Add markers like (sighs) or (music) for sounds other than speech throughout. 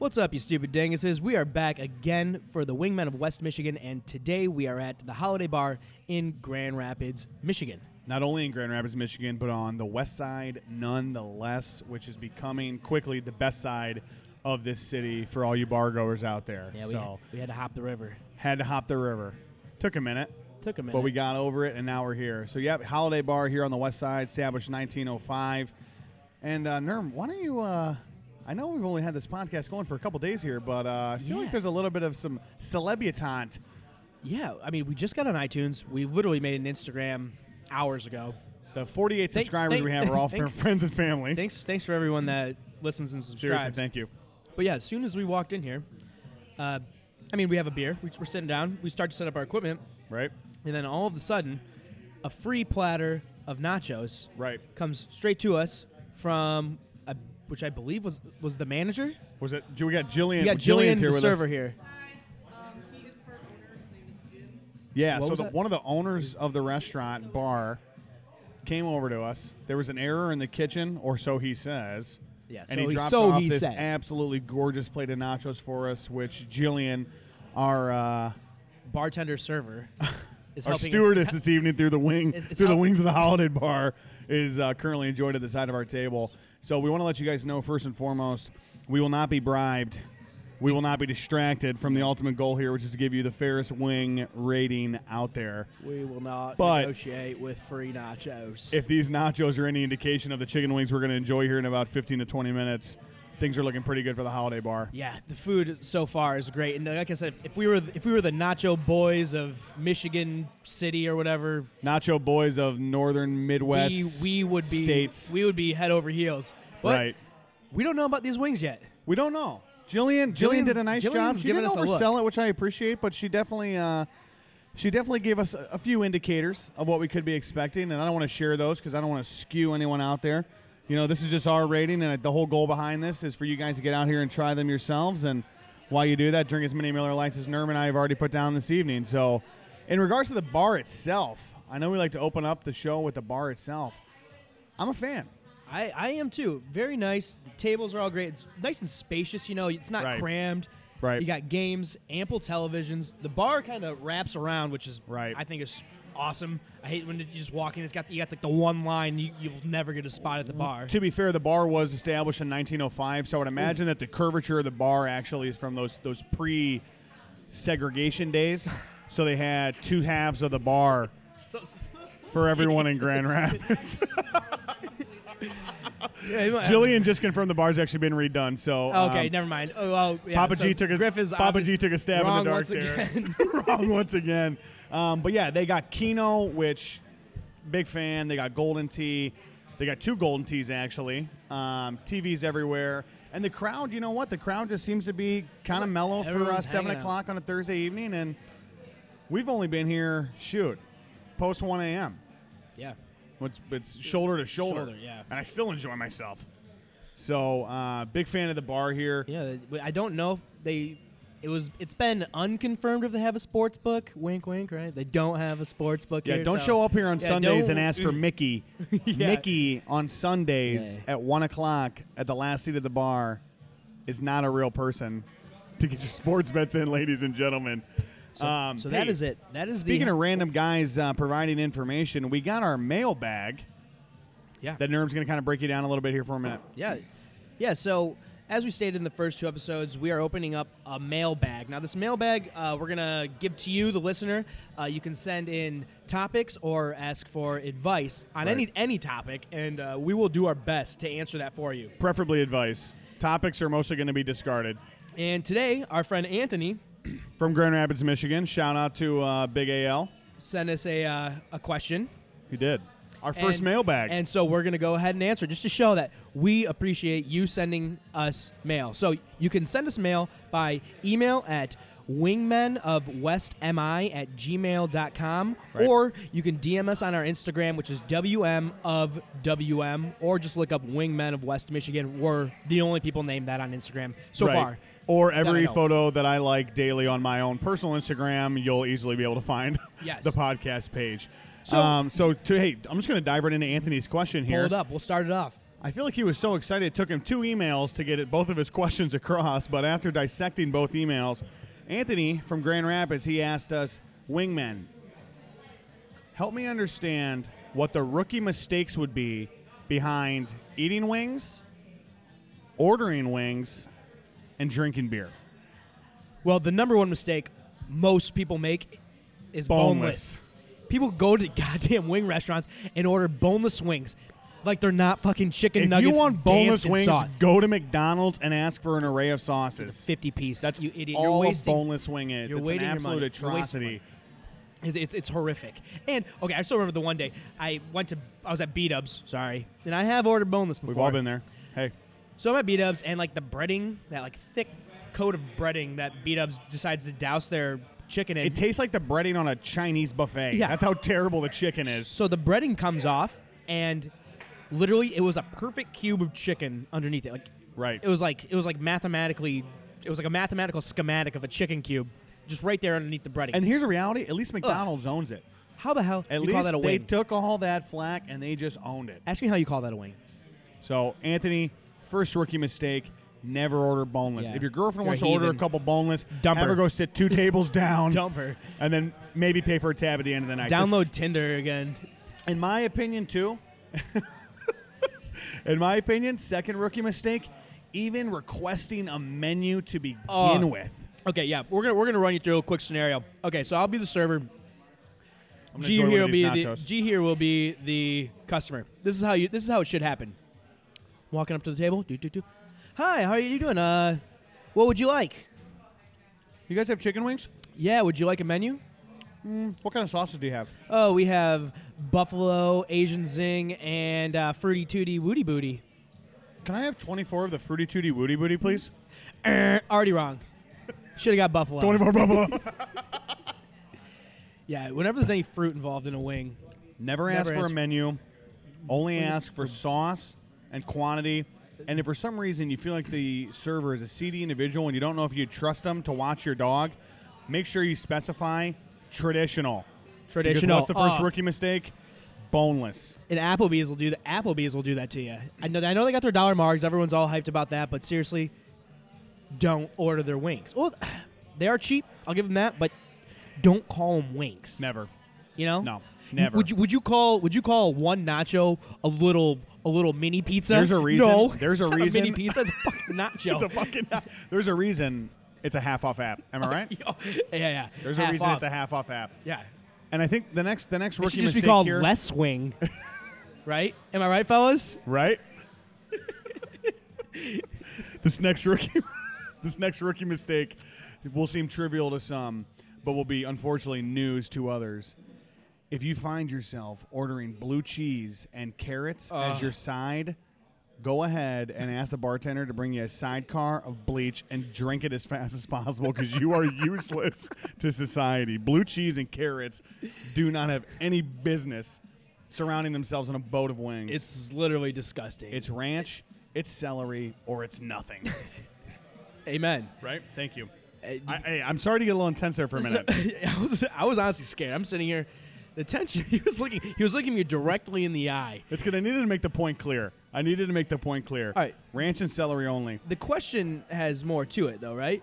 What's up, you stupid dinguses? We are back again for the Wingmen of West Michigan, and today we are at the Holiday Bar in Grand Rapids, Michigan. Not only in Grand Rapids, Michigan, but on the west side, nonetheless, which is becoming quickly the best side of this city for all you bar goers out there. Yeah, we, so we had to hop the river. had to hop the river. Took a minute, Took a minute. but we got over it, and now we're here. So, yep, Holiday Bar here on the west side, established 1905. And uh, Nerm, why don't you? Uh, I know we've only had this podcast going for a couple days here, but uh, I feel Yeah. like there's a little bit of some celebutant. yeah, I mean, we just got on iTunes. We literally made an Instagram hours ago. The 48 Thank- subscribers thank- we have are all (laughs) from thanks. friends and family. Thanks, thanks for everyone that listens and Seriously, subscribes. thank you. But yeah, as soon as we walked in here, uh, I mean, we have a beer. We- We're sitting down. We start to set up our equipment, Right, and then all of a sudden, a free platter of nachos right. comes straight to us from, which I believe was was the manager. Was it? We got Jillian. We got Jillian's Jillian, here the with server us. here. Yeah. What so was the, that? one of the owners of the restaurant bar came over to us. There was an error in the kitchen, or so he says. Yeah, and so he he- dropped so off he this says. absolutely gorgeous plate of nachos for us, which Jillian, our uh, Bartender server (laughs) is our helping us- stewardess this evening through the wing Is- is through the help- wings of the holiday bar is uh, currently enjoyed at the side of our table. So we want to let you guys know first and foremost, we will not be bribed. We will not be distracted from the ultimate goal here, which is to give you the fairest wing rating out there. We will not But- negotiate with free nachos. If these nachos are any indication of the chicken wings we're going to enjoy here in about 15 to 20 minutes, things are looking pretty good for the holiday bar. yeah, the food so far is great, and like I said, if we were if we were the nacho boys of Michigan City or whatever, Nacho boys of northern Midwest we we would be states. we would be head over heels. But right. we don't know about these wings yet. We don't know. Jillian, Jillian did a nice job. Jillian's She giving didn't us a look. oversell it, which I appreciate, but she definitely, uh, she definitely gave us a few indicators of what we could be expecting, and I don't want to share those because I don't want to skew anyone out there. You know, this is just our rating, and the whole goal behind this is for you guys to get out here and try them yourselves. And while you do that, drink as many Miller Lites as Nerm and I have already put down this evening. So, in regards to the bar itself, I know we like to open up the show with the bar itself. I'm a fan. I, I am too. Very nice. The tables are all great. It's nice and spacious. You know, it's not Right. crammed. Right. You got games, ample televisions. The bar kind of wraps around, which is Right. I think is awesome. I hate when you just walk in. It's got you got like the one line you you'll never get a spot at the bar. To be fair, the bar was established in 1905, so I would imagine that the curvature of the bar actually is from those those pre-segregation days. So they had two halves of the bar So, for everyone in Grand Rapids. (laughs) Yeah, Jillian just confirmed the bar's actually been redone. So Okay, um, never mind. Oh, well, yeah, Papa so G took a Griff is Papa G took a stab in the dark once there. again. (laughs) wrong once again. Um, but yeah, they got Keno, which big fan. They got Golden Tee. They got two Golden Tees actually. Um, TVs everywhere, and the crowd. You know what? The crowd just seems to be kind of mellow for uh, seven hanging out. o'clock on a Thursday evening, and we've only been here shoot post one a.m. yeah. It's, it's shoulder to shoulder, Shoulder, yeah. and I still enjoy myself. So uh, big fan of the bar here. Yeah, I don't know if they. It was. It's been unconfirmed if they have a sports book. Wink, wink. Right? They don't have a sports book. Yeah, here, don't so- show up here on Yeah, Sundays and ask for Mickey. (laughs) Yeah. Mickey on Sundays Yeah. at one o'clock at the last seat of the bar is not a real person to get your sports bets in, ladies and gentlemen. So, um, so hey, that is it. That is Speaking the. of random guys uh, providing information, we got our mailbag yeah. that Nerm's going to kind of break you down a little bit here for a minute. Yeah. Yeah, so as we stated in the first two episodes, we are opening up a mailbag. Now, this mailbag uh, we're going to give to you, the listener. Uh, you can send in topics or ask for advice on Right. any any topic, and uh, we will do our best to answer that for you. Preferably advice. Topics are mostly going to be discarded. And today, our friend Anthony (clears throat) From Grand Rapids, Michigan. Shout out to uh, Big AL. sent us a, uh, a question. He did. Our first And- mailbag. And so we're going to go ahead and answer just to show that we appreciate you sending us mail. So you can send us mail by email at wingmen of westmi at gmail.com Right. or you can dm us on our instagram which is wm of wm or just look up wingmen of west michigan we're the only people named that on instagram so Right. far Or every of. photo that I like daily on my own personal Instagram, you'll easily be able to find Yes. (laughs) the podcast page. So- um, so to hey, I'm just going to dive right into Anthony's question here. it up we'll start it off I feel like he was so excited it took him two emails to get it, both of his (laughs) questions across. But after dissecting both emails, Anthony from Grand Rapids he asked us, "Wingmen, help me understand what the rookie mistakes would be behind eating wings, ordering wings, and drinking beer." Well, the number one mistake most people make is boneless. Boneless. People go to goddamn wing restaurants and order boneless wings, like they're not fucking chicken If nuggets. you want boneless danced in wings, sauce. go to McDonald's and ask for an array of sauces. fifty piece. That's you idiot. all You're a wasting. boneless wing is. you're it's an waiting your absolute money. You're wasting atrocity. It's, it's, it's horrific. And okay, I still remember the one day I went to I was at B Dubs. Sorry, and I have ordered boneless before. We've all been there. Hey, So I'm at B Dubs, and like the breading, that like thick coat of breading that B Dubs decides to douse their chicken in. it tastes like the breading on a Chinese buffet. Yeah. That's how terrible the chicken is. So the breading comes off, and literally it was a perfect cube of chicken underneath it. Like Right. it was like it was like mathematically, it was like a mathematical schematic of a chicken cube, just right there underneath the breading. And here's the reality: at least McDonald's owns it. how the hell At you least call that a they wing? took all that flack and they just owned it. Ask me how you call that a wing. So Anthony, first rookie mistake: never order boneless. Yeah. If your girlfriend wants to order a couple boneless, Dump have her her. go sit two tables (laughs) down, Dumper. and then maybe pay for a tab at the end of the night. Download This- Tinder again. in my opinion, too. (laughs) in my opinion, second rookie mistake: even requesting a menu to begin Oh. with. Okay, yeah, we're gonna we're gonna run you through a quick scenario. Okay, so I'll be the server. I'm gonna G enjoy one here of will these be the nachos. G here will be the customer. This is how you this is how it should happen. Walking up to the table. Do, do, do. Hi, how are you doing? Uh, what would you like? You guys have chicken wings? Yeah, would you like a menu? What kind of sauces do you have? Oh, we have buffalo, Asian zing, and uh, fruity tooty woody booty. Can I have 24 of the Fruity Tooty Woody Booty, please? Er, (clears throat) already wrong. Should have got buffalo. 24 Buffalo. (laughs) (laughs) Yeah, whenever there's any fruit involved in a wing, Never Never ask for ask- a menu. Only ask for sauce and quantity. And if for some reason you feel like the server is a seedy individual and you don't know if you trust them to watch your dog, make sure you specify traditional. traditional. Because what's the first Oh. rookie mistake? Boneless. And Applebee's will do that. Applebee's will do that to you. I know. I know they got their dollar marks. Everyone's all hyped about that. But seriously, don't order their wings. Well, (sighs) they are cheap. I'll give them that. But don't call them wings. Never. You know? No. Never. Would you Would you call Would you call one nacho a little a little mini pizza? There's a reason- No. (laughs) there's a reason- mini pizza. It's a fucking (laughs) nacho. It's a fucking. There's a reason it's a half off app. Am I right? (laughs) Yeah, yeah. There's Half a reason off. it's a half off app. yeah. And I think the next the next rookie It should just be called here, less wing. right? Am I right, fellas? right? this next rookie, this next rookie mistake will seem trivial to some, but will be unfortunately news to others. If you find yourself ordering blue cheese and carrots as your side, go ahead and ask the bartender to bring you a sidecar of bleach and drink it as fast as possible because you are (laughs) useless to society. Blue cheese and carrots do not have any business surrounding themselves on a boat of wings. It's literally disgusting. It's ranch, it's celery, or it's nothing. (laughs) Amen. right? Thank you. Uh, I, I'm sorry to get a little intense there for a (laughs) minute. I was I was honestly scared. I'm sitting here. The tension. (laughs) He was looking. He was looking me directly in the eye. It's because I needed to make the point clear. I needed to make the point clear. All right. Ranch and celery only. The question has more to it, though, right?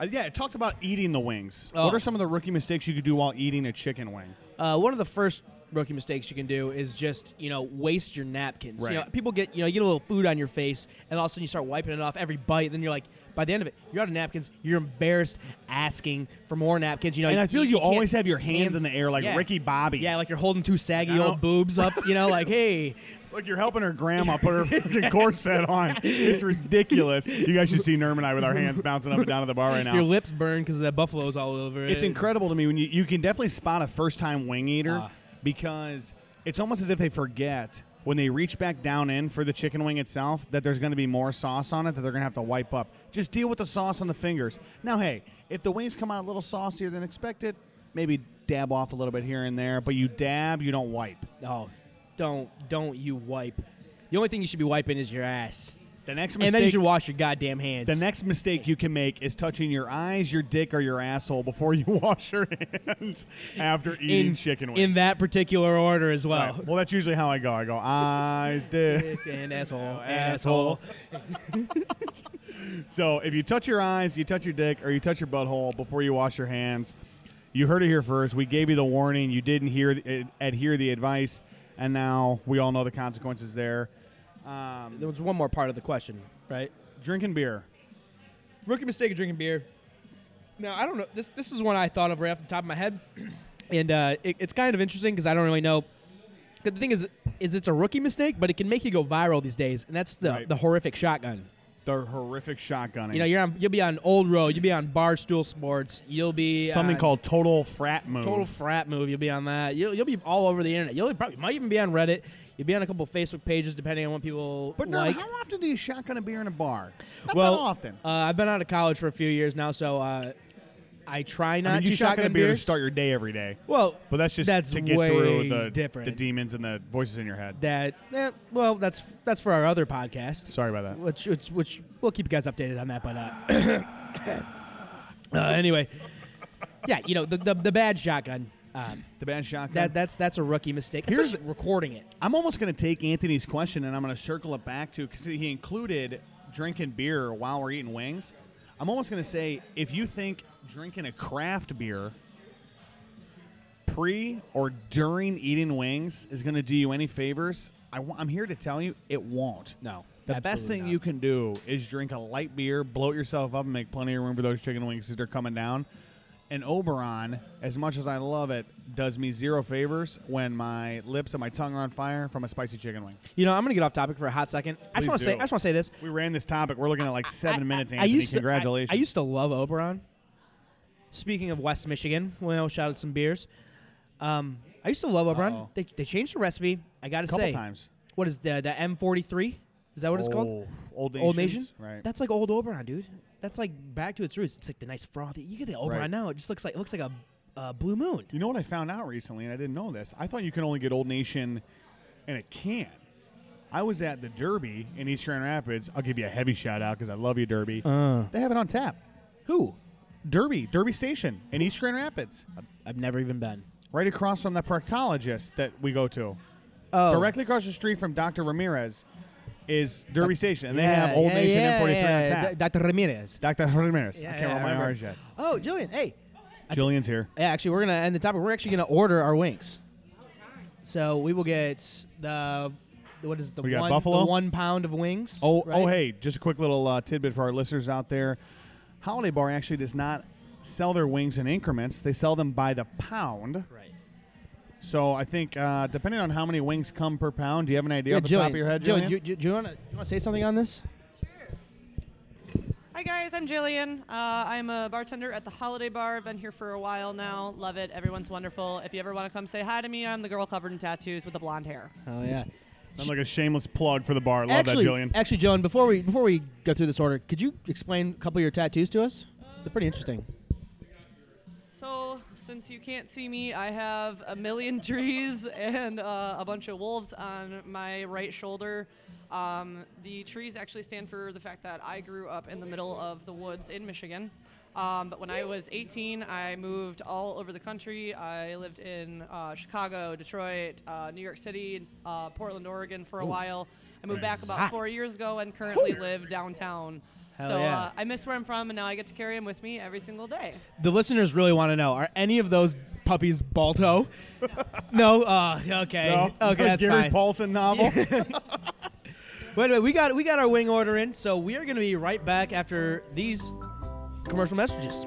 Uh, yeah, it talked about eating the wings. Oh. What are some of the rookie mistakes you could do while eating a chicken wing? Uh, one of the first rookie mistakes you can do is just you know waste your napkins. You know, people get you know you get a little food on your face, and all of a sudden you start wiping it off every bite. And then you're like, by the end of it, you're out of napkins. You're embarrassed asking for more napkins. You know, And I feel you, can't- always have your hands, in the air like yeah. Ricky Bobby. Yeah, like you're holding two saggy old boobs up. You know, like hey, (laughs) Like you're helping her grandma put her fucking corset on. It's ridiculous. You guys should see Nerm and I with our hands bouncing up and down at the bar right now. your lips burn because that buffalo's all over it. It's incredible to me when you, you can definitely spot a first time wing eater Ah. Because it's almost as if they forget when they reach back down in for the chicken wing itself that there's going to be more sauce on it that they're going to have to wipe up. Just deal with the sauce on the fingers. Now, hey, if the wings come out a little saucier than expected, maybe dab off a little bit here and there, but you dab, you don't wipe. Oh, don't don't you wipe. The only thing you should be wiping is your ass. The next and then you mistake- should wash your goddamn hands. The next mistake you can make is touching your eyes, your dick, or your asshole before you (laughs) wash your hands after eating in chicken wings. in that particular order as well. Right. Well, that's usually how I go. I go eyes, (laughs) dick. Dick and asshole, (laughs) asshole. asshole. So if you touch your eyes, you touch your dick, or you touch your butthole before you wash your hands, you heard it here first. We gave you the warning. You didn't hear uh, adhere the advice, and now we all know the consequences there. Um, There was one more part of the question, right? drinking beer. Rookie mistake of drinking beer. Now I don't know. This this is one I thought of right off the top of my head, (clears throat) and uh, it, it's kind of interesting because I don't really know. The thing is, is it's a rookie mistake, but it can make you go viral these days, and that's the Right. the horrific shotgun. The horrific shotgunning. You know, you're on, you'll be on Old Row, you'll be on Barstool Sports, you'll be something called total frat move. Total Frat Move. You'll be on that. You'll, you'll be all over the internet. You'll probably might even be on Reddit. You'll be on a couple of Facebook pages, depending on what people But no, like. how often do you shotgun a beer in a bar? Not well, that often. Uh, I've been out of college for a few years now, so uh, I try not I mean, you to shotgun a beer beers. to start your day every day. well, But that's just That's to get way through the, different. the demons and the voices in your head. that eh, well, that's that's for our other podcast, Sorry about that. which which, which we'll keep you guys updated on that. But uh, (coughs) uh, anyway, yeah, you know the the, the bad shotgun. Um, The bad shotgun. that that's that's a rookie mistake. Here's Especially recording it. I'm almost going to take Anthony's question and I'm going to circle it back to because he included drinking beer while we're eating wings. I'm almost going to say if you think drinking a craft beer pre or during eating wings is going to do you any favors, I w- I'm here to tell you it won't. No, The best thing not. you can do is drink a light beer, bloat yourself up, and make plenty of room for those chicken wings as they're coming down. And Oberon, as much as I love it, does me zero favors when my lips and my tongue are on fire from a spicy chicken wing. You know, I'm going to get off topic for a hot second. I Please just want to say. I just want to say this. We ran this topic. We're looking at like seven I- minutes, I, Anthony. I used Congratulations. To, I, I used to love Oberon. Speaking of West Michigan, well, shout out some beers. Um, I used to love Oberon. They, they changed the recipe. I got to say, times. what is the the M43? Is that what it's called? Oh, Old Old Nations? Nation. Right. That's like old Oberon, dude. That's like back to its roots. It's like the nice frothy. You get the Oberon Right. now. It just looks like it looks like a uh, blue moon. You know what I found out recently, and I didn't know this? I thought you can only get Old Nation in a can. I was at the Derby in East Grand Rapids. I'll give you a heavy shout out because I love you, Derby. Uh, they have it on tap. who? Derby, Derby Station in East Grand Rapids, I've never even been. right across from the proctologist that we go to. Oh, Directly across the street from Dr. Ramirez is Derby Station, and they Yeah, have Old yeah, Nation yeah, M43 yeah, on tap. D- Dr. Ramirez. Dr. Ramirez. I can't roll my. R's yet. Oh, Julian. Hey, Jillian's here. Yeah, actually, we're gonna end the topic. We're actually gonna order our wings. So we will get the what is it, the We one buffalo? the one pound of wings. Oh, right? oh, hey, just a quick little uh, tidbit for our listeners out there. Holiday Bar actually does not sell their wings in increments; they sell them by the pound. Right. So I think, uh, depending on how many wings come per pound, do you have an idea Yeah, off the Julian, top of your head, Julian, Julian? do, you- do you want to you want to say something on this? Hi guys, I'm Jillian. Uh, I'm a bartender at the Holiday Bar. Been here for a while now. Love it. Everyone's wonderful. If you ever want to come say hi to me, I'm the girl covered in tattoos with the blonde hair. Oh yeah. Sounds like a shameless plug for the bar. Love actually, that, Jillian. actually, Joan, before we before we go through this order, could you explain a couple of your tattoos to us? They're pretty interesting. So, since you can't see me, I have a million (laughs) trees and uh, a bunch of wolves on my right shoulder. Um, the trees actually stand for the fact that I grew up in the middle of the woods in Michigan. Um, but when I was 18, I moved all over the country. I lived in uh, Chicago, Detroit, uh, New York City, uh, Portland, Oregon for a while. I moved back about four years ago and currently live downtown. Hell so yeah. uh, I miss where I'm from, and now I get to carry him with me every single day. The listeners really want to know: Are any of those puppies Balto? (laughs) no. Uh, okay. No? Okay, that's Gary fine. Paulsen novel. (laughs) Wait, wait, we got we got our wing order in, so we are going to be right back after these commercial messages.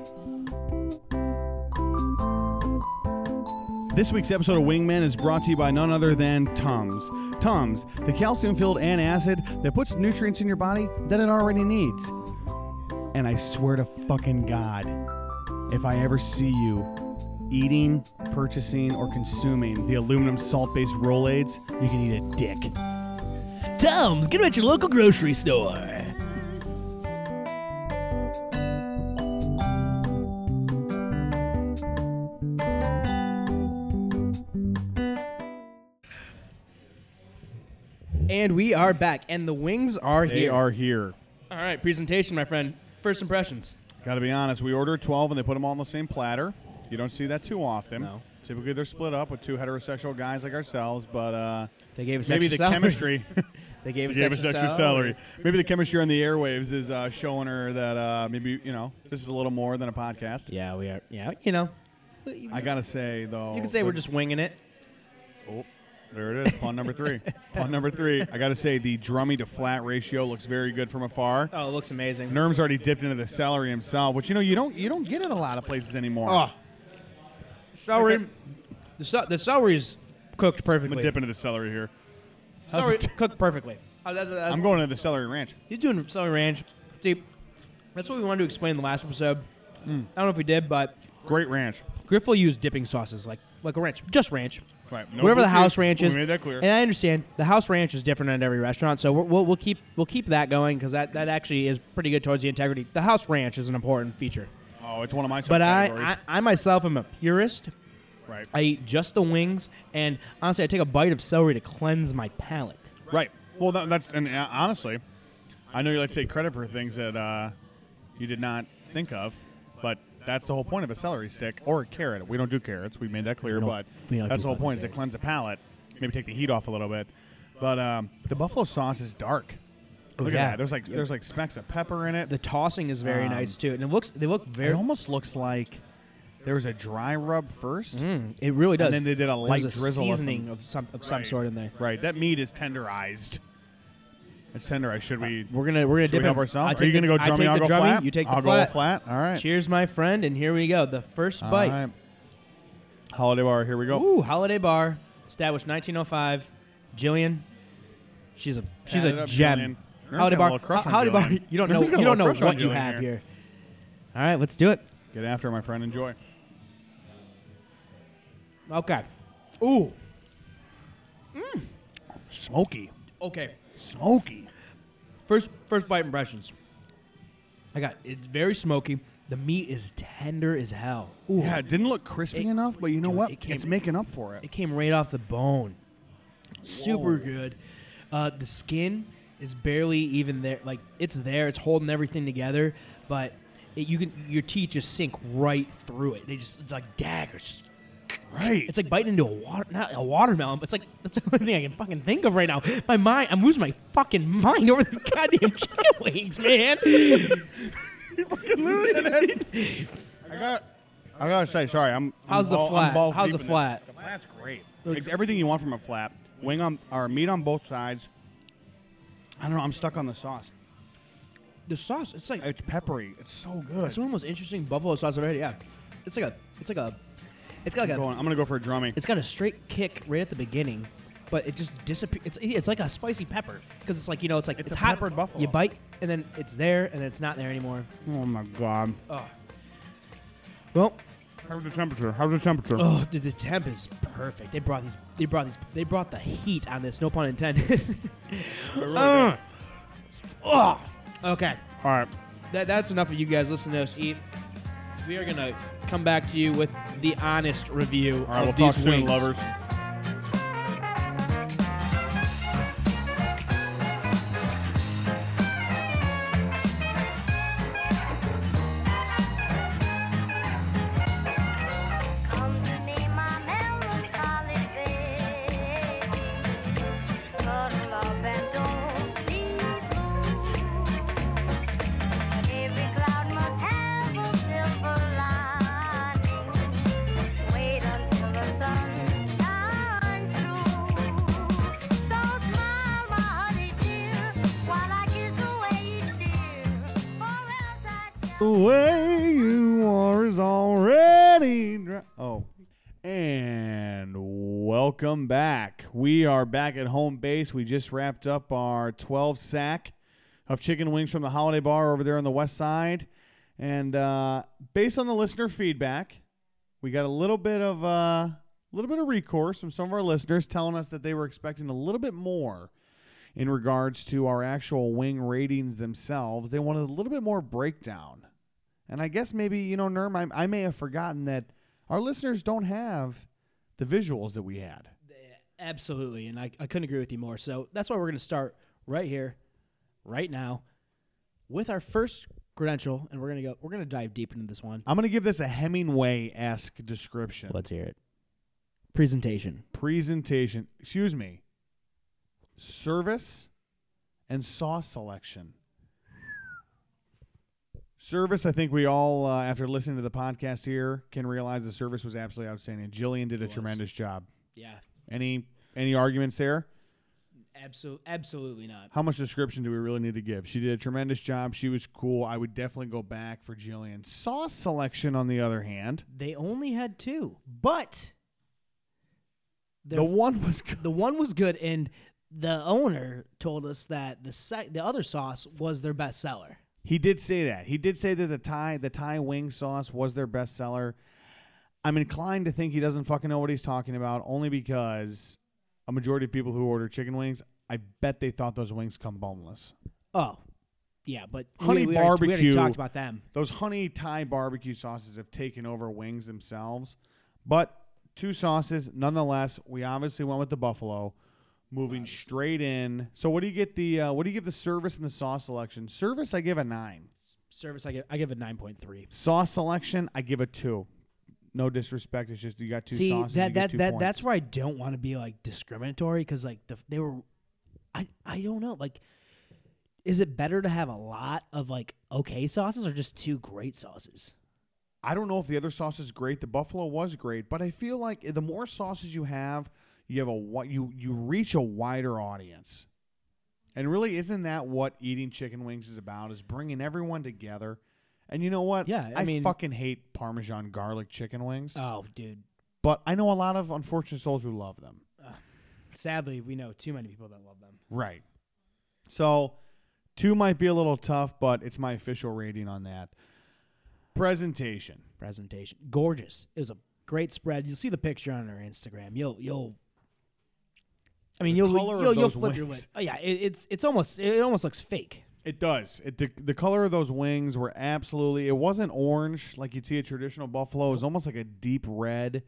This week's episode of Wingman is brought to you by none other than Tums. Tums, the calcium-filled antacid that puts nutrients in your body that it already needs. And I swear to fucking God, if I ever see you eating, purchasing, or consuming the aluminum salt-based Rolaids, you can eat a dick. Tom's, get them at your local grocery store. And we are back, and the wings are They here. are here. All right, presentation, my friend. First impressions. Got to be honest, we ordered 12 and they put them all on the same platter. You don't see that too often. No. Typically, they're split up with two heterosexual guys like ourselves, but uh, They gave us maybe the extra celery. chemistry. (laughs) (laughs) They gave they us gave us extra, extra celery. Maybe the chemistry on the airwaves is uh, showing her that uh, maybe you know this is a little more than a podcast. Yeah, we are. Yeah, you know. I gotta say though, You can say we're just winging it. Oh, there it is. Pun number three. Pun number three. I gotta say the drummy to flat ratio looks very good from afar. Oh, it looks amazing. Nerm's already dipped into the celery himself, which you know you don't you don't get in a lot of places anymore. Oh, celery. The, ce- the celery's cooked I'm perfectly. gonna dip into the celery here. How's Celery cooked perfectly. Oh, that- that- I'm going to the celery ranch. He's doing celery ranch. See, that's what we wanted to explain in the last episode. Hmm. I don't know if we did, but Great ranch. Griff will use dipping sauces like like a ranch, just ranch. Right. Whatever the house ranch We is. made that clear. And I understand the house ranch is different at every restaurant, so we're, we'll we'll keep we'll keep that going because that, that actually is pretty good towards the integrity. The house ranch is an important feature, oh, it's one of my but I. I I myself am a purist. right. I eat just the wings, and honestly, I take a bite of celery to cleanse my palate. right. Well, that, that's and uh, honestly, I know you like to take credit for things that uh, you did not think of, but that's the whole point of a celery stick or a carrot. We don't do carrots. We made that clear, but don't that's do the whole point is to carrots. cleanse the palate, maybe take the heat off a little bit. But um, the buffalo sauce is dark. Oh, Look yeah. at that. There's like there's like specks of pepper in it. The tossing is very Um, nice too, and it looks they look very. it almost looks like there was a dry rub first. Mm, it really does. And then they did a light There's a drizzle of seasoning some- of some of some sort in there. Right. That meat is tenderized. It's tenderized. Should we? We're gonna we're gonna dip we help ourselves. Are you the- gonna go I take I'll the go drummy, flat. You take the I'll flat. go flat. All right. Cheers, my friend, and here we go. The first All bite. right. Holiday bar. Here we go. Ooh, Holiday Bar, established 1905. Jillian, she's a she's Tatted a gem. Jillian. Holiday Bar, little crush on Holiday Bar. You don't know Nerf's got a you don't know little crush on what you have here. here. All right, let's do it. Get after it, my friend. Enjoy. Okay. Ooh. Mmm. Smoky. Okay. Smoky. First first bite impressions. I got it's very smoky. The meat is tender as hell. Ooh. Yeah, it didn't look crispy It- enough, but you know dude, what? it came- it's making up for it. It came right off the bone. Super Whoa. good. Uh, the skin is barely even there. Like it's there. It's holding everything together, but it, you can your teeth just sink right through it. They just it's like daggers. Just, Right. it's like biting into a water, not a watermelon. But it's like that's the only thing I can fucking think of right now. My mind, I'm losing my fucking mind (laughs) over this goddamn chicken wings, man. fucking losing it. I got. I gotta say, sorry. I'm. How's I'm the ball- I'm flat? balls How's the flat? this. The flat's great. It's everything you want from a flat. Wing on or meat on both sides. I don't know. I'm stuck on the sauce. The sauce, it's like It's peppery. It's so good. it's one of the most interesting buffalo sauce I've ever had. Yeah, it's like a, it's like a, it's got like I'm, a going, I'm gonna go for a drumming. It's got a straight kick right at the beginning, but it just disappears. It's, it's like a spicy pepper because it's like you know it's like It's it's, a hot. peppered buffalo. You bite and then it's there and then it's not there anymore. Oh my god. Oh. Well, How's the temperature? How's the temperature? oh, the, the temp is perfect. They brought these. They brought these. They brought the heat on this. No pun intended. (laughs) Really Uh. oh. Okay. All right. That, that's enough of you guys listening to us eat. We are gonna come back to you with the honest review All right. of We'll these talk soon, lovers. We are back at home base. We just wrapped up our 12 sack of chicken wings from the holiday bar over there on the west side. And uh, based on the listener feedback, we got a little bit of uh, a little bit of recourse from some of our listeners telling us that they were expecting a little bit more in regards to our actual wing ratings themselves. They wanted a little bit more breakdown. And I guess maybe, you know, Nerm, I, I may have forgotten that our listeners don't have the visuals that we had. Absolutely, and I, I couldn't agree with you more. So that's why we're going to start right here, right now, with our first credential, and we're gonna go. We're gonna dive deep into this one. I'm gonna give this a Hemingway-esque description. Let's hear it. Presentation. Presentation. Excuse me. Service and sauce selection. Service, I think we all, uh, after listening to the podcast here, can realize the service was absolutely outstanding. Jillian did a tremendous job. Yeah, Any any arguments there? absolutely, absolutely not. How much description do we really need to give? She did a tremendous job. She was cool. I would definitely go back for Jillian. Sauce selection, on the other hand, They only had two, but the one was good. the one was good, and the owner told us that the sec- the other sauce was their best seller. He did say that. He did say that the Thai the Thai wing sauce was their best seller. I'm inclined to think he doesn't fucking know what he's talking about, only because a majority of people who order chicken wings, I bet they thought those wings come boneless. Oh, yeah, but Honey we, we already, we already talked about them. Those honey Thai barbecue sauces have taken over wings themselves, but two sauces nonetheless. We obviously went with the buffalo, moving straight in. So what do you get the uh, what do you give the service and the sauce selection? Service, I give a nine. Service, I give I give it nine point three. Sauce selection, I give a two. No disrespect, it's just you got two See sauces. that that that points. that's where I don't want to be like discriminatory because like the, they were, I I don't know like, is it better to have a lot of like okay sauces or just two great sauces? I don't know if the other sauce is great. The buffalo was great, but I feel like the more sauces you have, you have a you you reach a wider audience. And really, isn't that what eating chicken wings is about? Is bringing everyone together. And you know what? Yeah, I I mean- fucking hate Parmesan garlic chicken wings, Oh, dude. but I know a lot of unfortunate souls who love them. Sadly, we know too many people that love them. Right. So, two might be a little tough, but it's my official rating on that. Presentation. Presentation, gorgeous. It was a great spread. You'll see the picture on our Instagram. You'll you'll. I mean, The you'll you'll, you'll those flip your lid. Oh yeah, it, it's it's almost it almost looks fake. It does. It the, the color of those wings were absolutely. It wasn't orange like you'd see a traditional buffalo. It was almost like a deep red.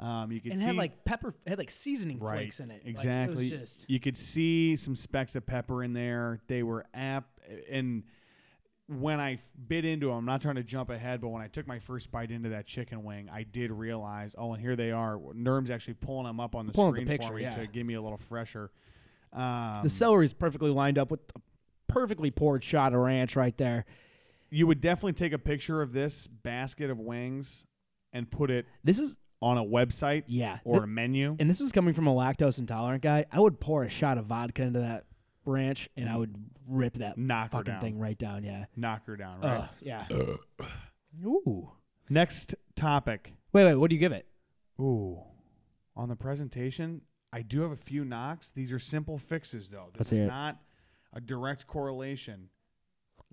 Um, you could and see had like pepper, had like seasoning right flakes in it. Like, it was exactly. just you could see some specks of pepper in there. They were app and when I bit into them, I'm not trying to jump ahead, but when I took my first bite into that chicken wing, I did realize, oh, and here they are. Nerm's actually pulling them up on the Pulling up the screen picture, for me yeah. to give me a little fresher. Um, the celery is perfectly lined up with a perfectly poured shot of ranch right there. you would definitely take a picture of this basket of wings and put it This is on a website yeah, or Th- a menu. and this is coming from a lactose intolerant guy. I would pour a shot of vodka into that ranch, and I mm-hmm. would rip that Knock her fucking down. thing right down. Yeah. Knock her down, right? Yeah. (coughs) Ooh. Next topic. Wait, wait. What do you give it? Ooh. On the presentation, I do have a few knocks. These are simple fixes, though. This Let's is hear it. not a direct correlation.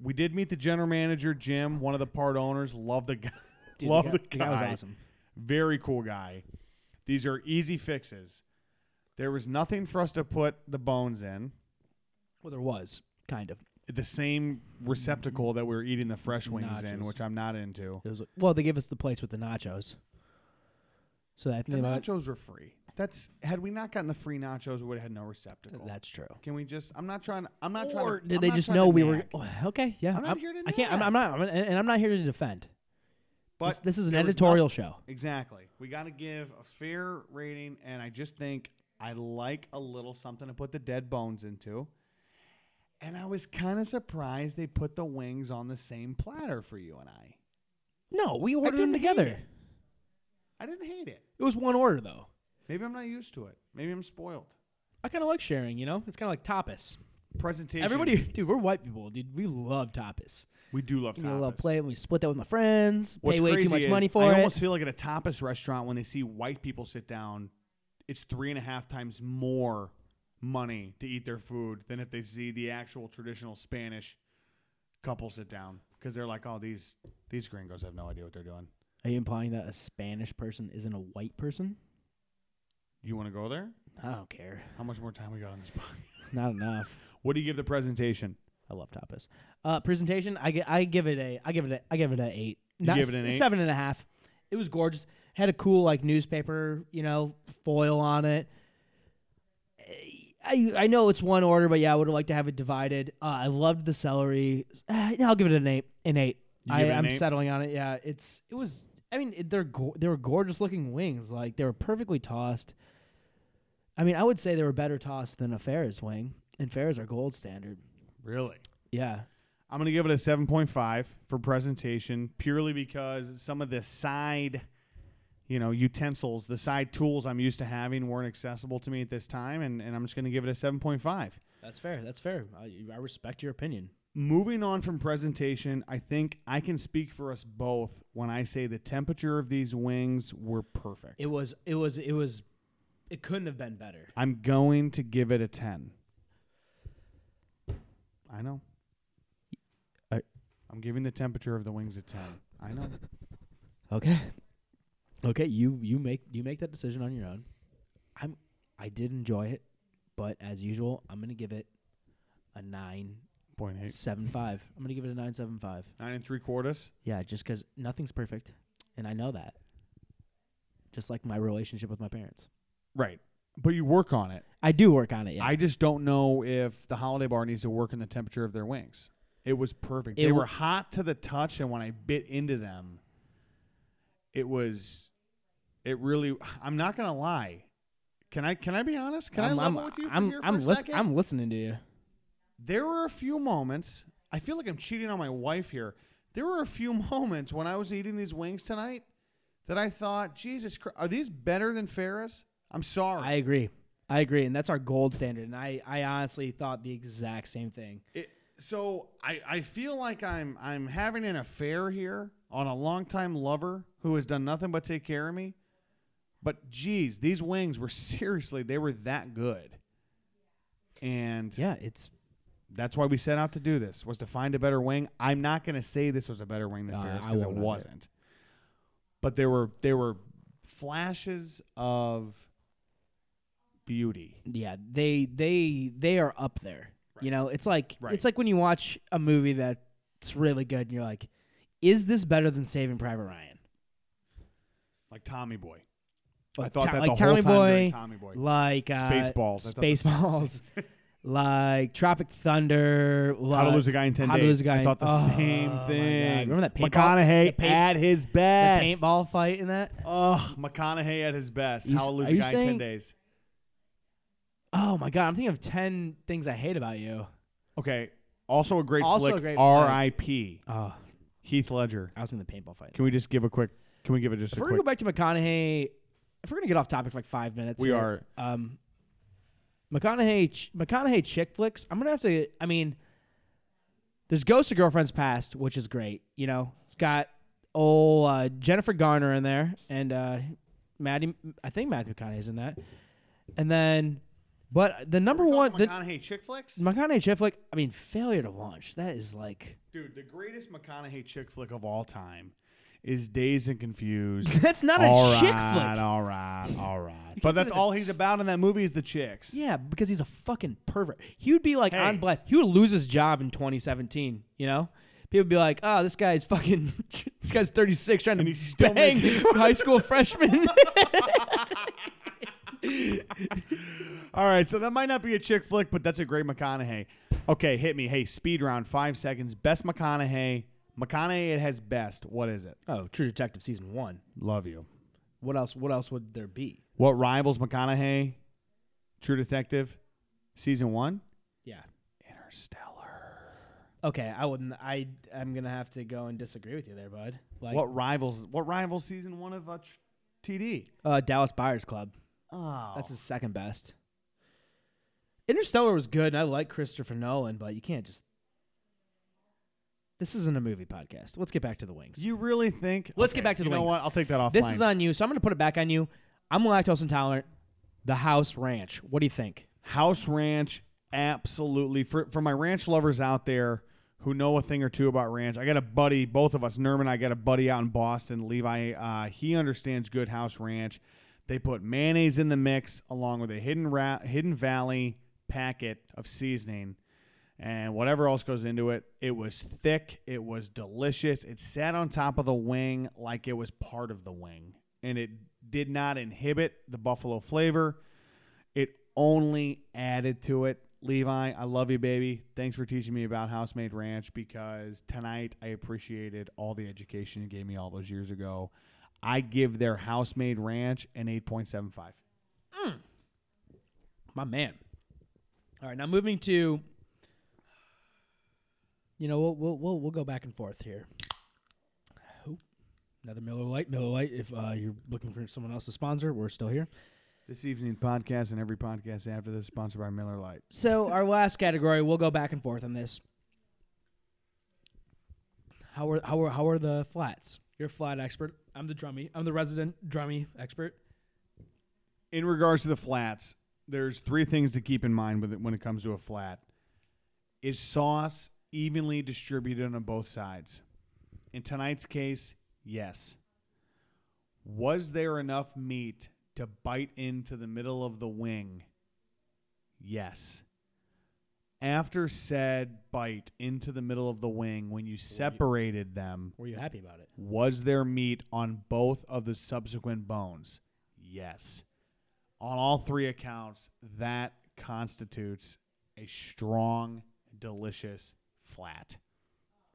We did meet the general manager, Jim, one of the part owners. Love the guy. Dude, (laughs) Love the guy, the guy was awesome. Very cool guy. These are easy fixes. There was nothing for us to put the bones in. Well, there was kind of. The same receptacle that we were eating the fresh wings in, which I'm not into. It was well. They gave us the plates with the nachos. So I The nachos were free. That's had we not gotten the free nachos, we would have had no receptacle. that's true. Can we just? I'm not trying. I'm not trying. Or to, did I'm they not just trying to know we were nag, oh, okay? Yeah, I'm not here to I can't. I'm, nag. I'm not. I'm, and I'm not here to defend. But this, this is an there was editorial show. Exactly. We got to give a fair rating, and I just think I like a little something to put the dead bones into. And I was kind of surprised they put the wings on the same platter for you and I. No, we ordered them didn't hate together. it. I didn't hate it. It was one order though. Maybe I'm not used to it. Maybe I'm spoiled. I kind of like sharing. You know, it's kind of like tapas. Presentation. Everybody, dude, we're white people, dude. We love tapas. we do love Give me a little tapas. plate, we split that with my friends. What's pay way too much is money for I it. I almost feel like at a tapas restaurant when they see white people sit down, it's three and a half times more money to eat their food than if they see the actual traditional Spanish couple sit down because they're like, oh, these these gringos have no idea what they're doing. Are you implying that a Spanish person isn't a white person? You want to go there? I don't care. How much more time we got on this (laughs) podcast? Not enough. What do you give the presentation? I love tapas. Uh, presentation, I, gi- I give it a I give it a I give it a eight. You Not give it an eight? seven and a half. It was gorgeous. Had a cool like newspaper, you know, foil on it. I I know it's one order, but yeah, I would like to have it divided. Uh, I loved the celery. Uh, (sighs) I'll give it an eight. An eight. You I, it an I'm eight? settling on it. Yeah, it's it was. I mean, it, they're go- they were gorgeous looking wings. Like they were perfectly tossed. I mean, I would say they were better tossed than a Ferris wing, and Ferris are gold standard. Really? Yeah, I'm going to give it a 7.5 for presentation purely because some of the side, you know, utensils, the side tools I'm used to having weren't accessible to me at this time, and, and I'm just going to give it a 7.5. that's fair. That's fair. I, I respect your opinion. Moving on from presentation, I think I can speak for us both when I say the temperature of these wings were perfect. It was. It was. It was. It couldn't have been better. I'm going to give it a 10. I know. I- I'm giving the temperature of the wings a 10. I know. Okay. Okay, you you make you make that decision on your own. I'm I did enjoy it, but as usual, I'm gonna give it a nine Point eight. seven five. I'm gonna give it a nine seven five. Nine and three quarters. Yeah, just because nothing's perfect, and I know that. Just like my relationship with my parents, Right. But you work on it. I do work on it. Yeah, I just don't know if the holiday bar needs to work in the temperature of their wings. It was perfect. It they w- were hot to the touch, and when I bit into them, it was. It really. I'm not gonna lie. Can I? Can I be honest? Can I'm, I level I'm, with you for I'm, here for I'm, a lis- second? I'm listening to you. there were a few moments. I feel like I'm cheating on my wife here. There were a few (laughs) moments when I was eating these wings tonight that I thought, Jesus Christ, are these better than Ferris? I'm sorry. I agree. I agree, and that's our gold standard. And I, I honestly thought the exact same thing. It, so I, I feel like I'm I'm having an affair here on a longtime lover who has done nothing but take care of me. But geez, these wings were (laughs) seriously they were that good. And Yeah, it's that's why we set out to do this was to find a better wing. I'm not going to say this was a better wing than Uh, Ferris because it wasn't. But there were there were flashes of beauty. yeah they they they are up there you know it's like Right. it's like when you watch a movie that's really good and you're like is this better than saving private ryan Like Tommy Boy. I Like thought To- that like the whole tommy time during boy Tommy Boy. like uh, Spaceballs. I the spaceballs (laughs) like tropic thunder How to lose a guy in ten How days. to Lose a Guy I in- thought the Oh, same thing. Remember that paintball- McConaughey the paint- at his the best. paintball fight in that Oh, McConaughey at his best. How to lose a guy in ten days. Oh my god i'm thinking of 10 things i hate about you Okay. Also a great Also a flick. great R.I.P. oh Heath Ledger. i was in the paintball fight Can we just give a quick? Can we give it just if a we're gonna quick? go back to McConaughey, if we're gonna get off topic for like five minutes, We here, are. Um, McConaughey, ch- McConaughey chick flicks. I'm gonna have to. I mean, there's Ghost of Girlfriends Past, which is great. You know, it's got old uh, Jennifer Garner in there, and uh, Maddie. I think Matthew McConaughey's in that. And then, but the number one, the McConaughey chick flicks. McConaughey chick flick. I mean, failure to launch. That is like Dude, the greatest McConaughey chick flick of all time is Dazed and Confused. (laughs) that's not a all chick flick. all right, all right. (laughs) But that's all he's about in that movie is the chicks. Yeah, because he's a fucking pervert. He would be like Hey. on blast. He would lose his job in 2017. You know, people would be like, "Oh, this guy's fucking. (laughs) this guy's 36, trying And to he's still bang high school freshmen." (laughs) All right, so that might not be a chick flick, but that's a great McConaughey. Okay, hit me. Hey, speed round, five seconds. Best McConaughey. McConaughey it has best. What is it? oh, True Detective season one. Love you. What else? What else would there be? What rivals McConaughey? True Detective, season one. Yeah. Interstellar. Okay, I wouldn't. I I'm gonna have to go and disagree with you there, bud. Like what rivals? What rivals season one of uh, TD? uh, Dallas Buyers Club. Oh, That's his second best. Interstellar was good, and I like Christopher Nolan, but you can't just. This isn't a movie podcast. Let's get back to the wings. you really think? Let's get back to the wings. You know what? I'll take that off. This is on you, so I'm going to put it back on you. I'm lactose intolerant. The House Ranch. What do you think? House Ranch. Absolutely. For for my ranch lovers out there who know a thing or two about ranch, I got a buddy. Both of us, Nerman. I got a buddy out in Boston, Levi. Uh, he understands good House Ranch. They put mayonnaise in the mix along with a hidden ra- hidden valley packet of seasoning and whatever else goes into it. It was thick. It was delicious. It sat on top of the wing like it was part of the wing, and it did not inhibit the buffalo flavor. It only added to it. Levi, I love you, baby. Thanks for teaching me about Housemade Ranch because tonight I appreciated all the education you gave me all those years ago. I give their Housemade Ranch an 8.75. My man. All right, now moving to. You know, we'll we'll we'll, we'll go back and forth here. Oop. Another Miller Lite. Miller Lite. If uh, you're looking for someone else to sponsor, we're still here. This evening podcast and every podcast after this sponsored by Miller Lite. So our last category, we'll go back and forth on this. How are how are how are the flats? You're a flat expert. I'm the drummy. I'm the resident drummy expert. in regards to the flats, there's three things to keep in mind with it when it comes to a flat. Is sauce evenly distributed on both sides? In tonight's case, yes. Was there enough meat to bite into the middle of the wing? Yes. After said bite into the middle of the wing, when you separated them, Were you happy about it? was there meat on both of the subsequent bones? Yes. On all three accounts, that constitutes a strong, delicious flat.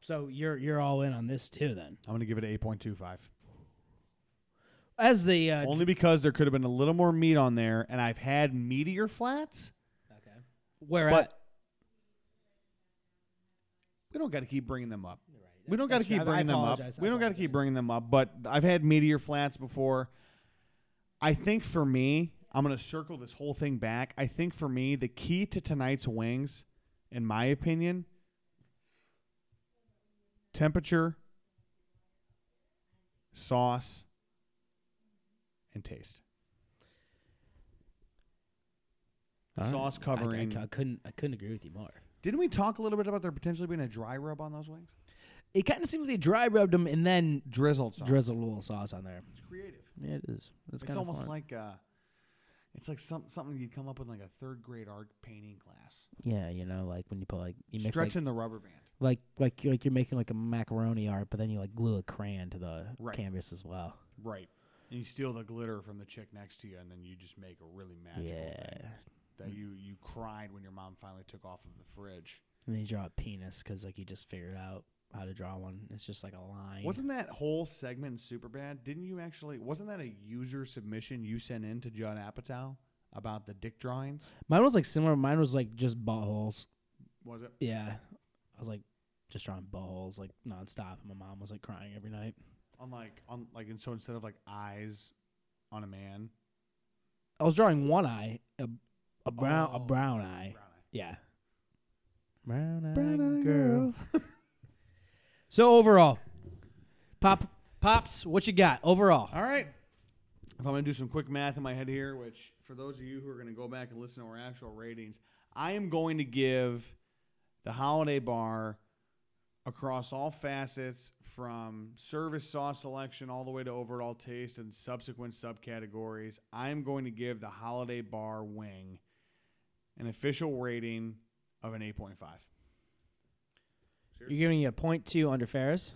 So you're you're all in on this too then. I'm going to give it an 8.25. As the uh, Only because there could have been a little more meat on there, and I've had meatier flats, okay. Where but at? We don't got to keep bringing them up. Right. We don't got to keep. I- I bringing them up. We don't got to keep bringing them up. But I've had meteor flats before. I think for me, I'm going to circle this whole thing back. I think for me, the key to tonight's wings, in my opinion, temperature, sauce, and taste. Right. Sauce I- covering. I, I couldn't I couldn't agree with you more. Didn't we talk a little bit about there potentially being a dry rub on those wings? It kind of seems like they dry rubbed them and then Drizzled sauce. drizzled a little sauce on there. It's creative. Yeah, it is. It's, It's, kind almost fun. like uh, it's like some, something you'd come up with in like a third grade art painting class. yeah, you know, like when you put like you mix like, Stretching the rubber band. like like like you're making like a macaroni art, but then you like glue a crayon to the Right. canvas as well. Right. And you steal the glitter from the chick next to you, and then you just make a really magical yeah, thing that you you cried when your mom finally took off of the fridge. and then you draw a penis because like you just figured out how to draw one. It's just like a line. Wasn't that whole segment Superbad? Didn't you actually? Wasn't that a user submission you sent in to Judd Apatow about the dick drawings? Mine was like similar. Mine was like just buttholes. Was it? Yeah, I was like just drawing buttholes like nonstop. And my mom was like crying every night. On like on like and so instead of like eyes on a man, I was drawing one eye, a, a brown, a Oh, brown eye. brown eye. Yeah. Brown eye Brown eye girl. (laughs) so overall, pop pops, what you got overall? All right. If I'm going to do some quick math in my head here, which for those of you who are going to go back and listen to our actual ratings, I am going to give the holiday bar across all facets from service sauce selection all the way to overall taste and subsequent subcategories. I am going to give the holiday bar wing an official rating of an 8.5. You're giving it a point two under Ferris.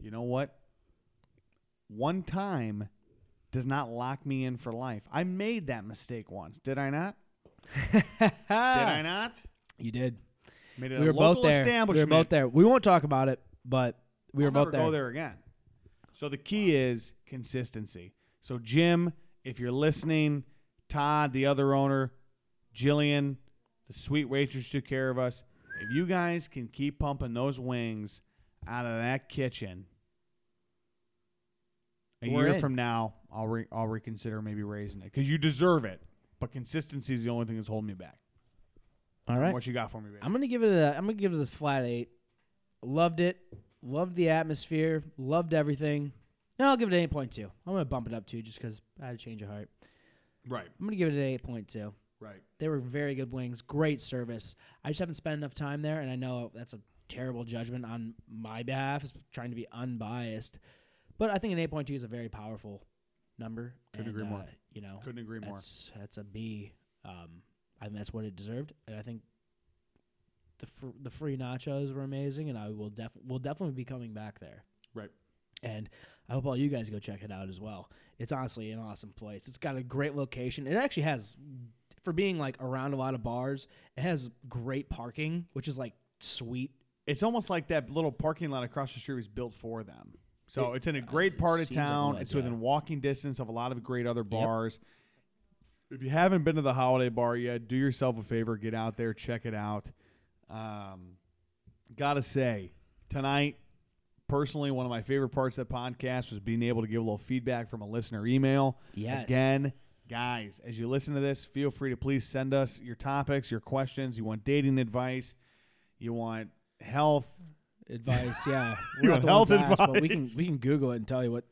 You know what? One time does not lock me in for life. I made that mistake once. Did I not? (laughs) Did I not? You did. Made it We a were local both there. We were both there. We won't talk about it, but we I'll were both there. Go there again. So the key is consistency. So Jim, if you're listening, Todd, the other owner, Jillian, the sweet waitress took care of us. If you guys can keep pumping those wings out of that kitchen, a We're year in. from now, I'll re- I'll reconsider maybe raising it because you deserve it. But consistency is the only thing that's holding me back. All right. What you got for me, baby? I'm gonna give it a. I'm gonna give it a flat eight. Loved it. Loved the atmosphere. Loved everything. No, I'll give it an eight point two. I'm gonna bump it up too, just because I had a change of heart. right, I'm gonna give it an eight point two. Right. They were very good wings. Great service. I just haven't spent enough time there, and I know that's a terrible judgment on my behalf, trying to be unbiased. But I think an eight point two is a very powerful number. Couldn't and, agree more. uh, You know, Couldn't agree more. that's that's a B. Um, I think that's what it deserved, and I think the fr- the free nachos were amazing, and I will def will definitely be coming back there. Right. And I hope all you guys go check it out as well. It's honestly an awesome place. It's got a great location. It actually has for being like around a lot of bars, it has great parking, which is like sweet. It's almost like that little parking lot across the street was built for them. So It- it's in a great it (sighs) part of seems like town. it's within walking distance of a lot of great other bars. If you haven't been to the Holiday Bar yet, do yourself a favor, get out there, check it out. Um, gotta say, tonight, personally, one of my favorite parts of the podcast was being able to give a little feedback from a listener email. Yes. Again, guys, as you listen to this, feel free to please send us your topics, your questions. You want dating advice, you want health. Advice, yeah. (laughs) You We're want not the ones health to ask, but we can we can Google it and tell you what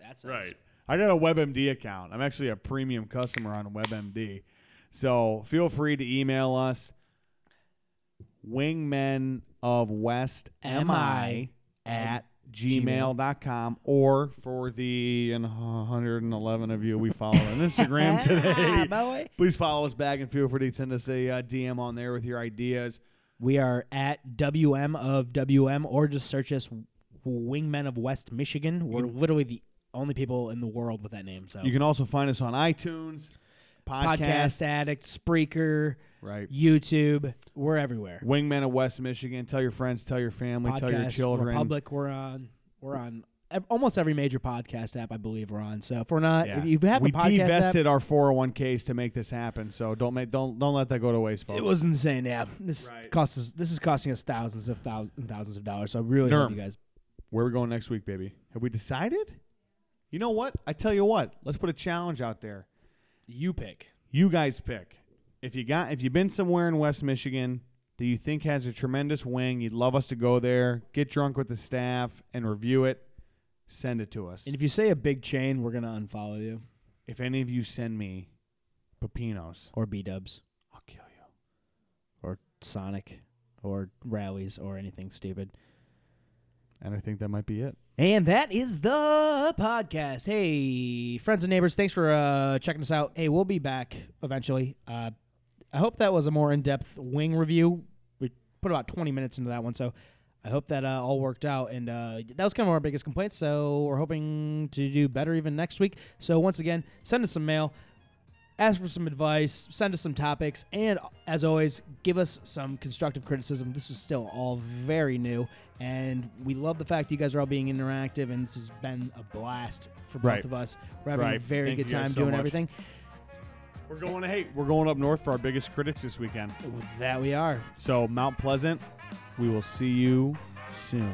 that says. I got a WebMD account. I'm actually a premium customer on WebMD. So feel free to email us wingmen of west mi at gmail.com or for the and 111 of you we follow on (laughs) Instagram today. Please follow us back and feel free to send us a uh, DM on there with your ideas. We are at WM of WM or just search us Wingmen of West Michigan. We're literally the only people in the world with that name. So You can also find us on iTunes, Podcast podcast, Addict, Spreaker, right? YouTube. We're everywhere. Wingman of West Michigan. Tell your friends, tell your family, tell your children. Republic. We're on. We're on almost every major podcast app. I believe we're on. So if we're not, Yeah. if you have we a podcast app, divested our 401ks to make this happen, so don't make don't don't let that go to waste, folks. It was insane. Yeah, this Right. costs us. This is costing us thousands of thousands and thousands of dollars. So I really hope you guys. Where are we going next week, baby? Have we decided? You know what? I tell you what. Let's put a challenge out there. You pick. You guys pick. If you got if you've been somewhere in West Michigan that you think has a tremendous wing, you'd love us to go there, get drunk with the staff, and review it. Send it to us. And if you say a big chain, we're gonna unfollow you If any of you send me Peppino's, or B Dubs I'll kill you. or Sonic or Rally's or anything stupid. And I think that might be it. And that is the podcast. Hey, friends and neighbors, thanks for uh, checking us out. Hey, we'll be back eventually. Uh, I hope that was a more in depth wing review. We put about 20 minutes into that one, so I hope that uh, all worked out. And uh, that was kind of our biggest complaint, so we're hoping to do better even next week. So, once again, send us some mail. Ask for some advice, send us some topics, and as always, give us some constructive criticism. This is still all very new, and we love the fact that you guys are all being interactive, and this has been a blast for both Right. of us. We're having a very Thank good time so doing much. everything. We're going to hey, we're going up north for our biggest critics this weekend. That we are. So Mount Pleasant, we will see you soon.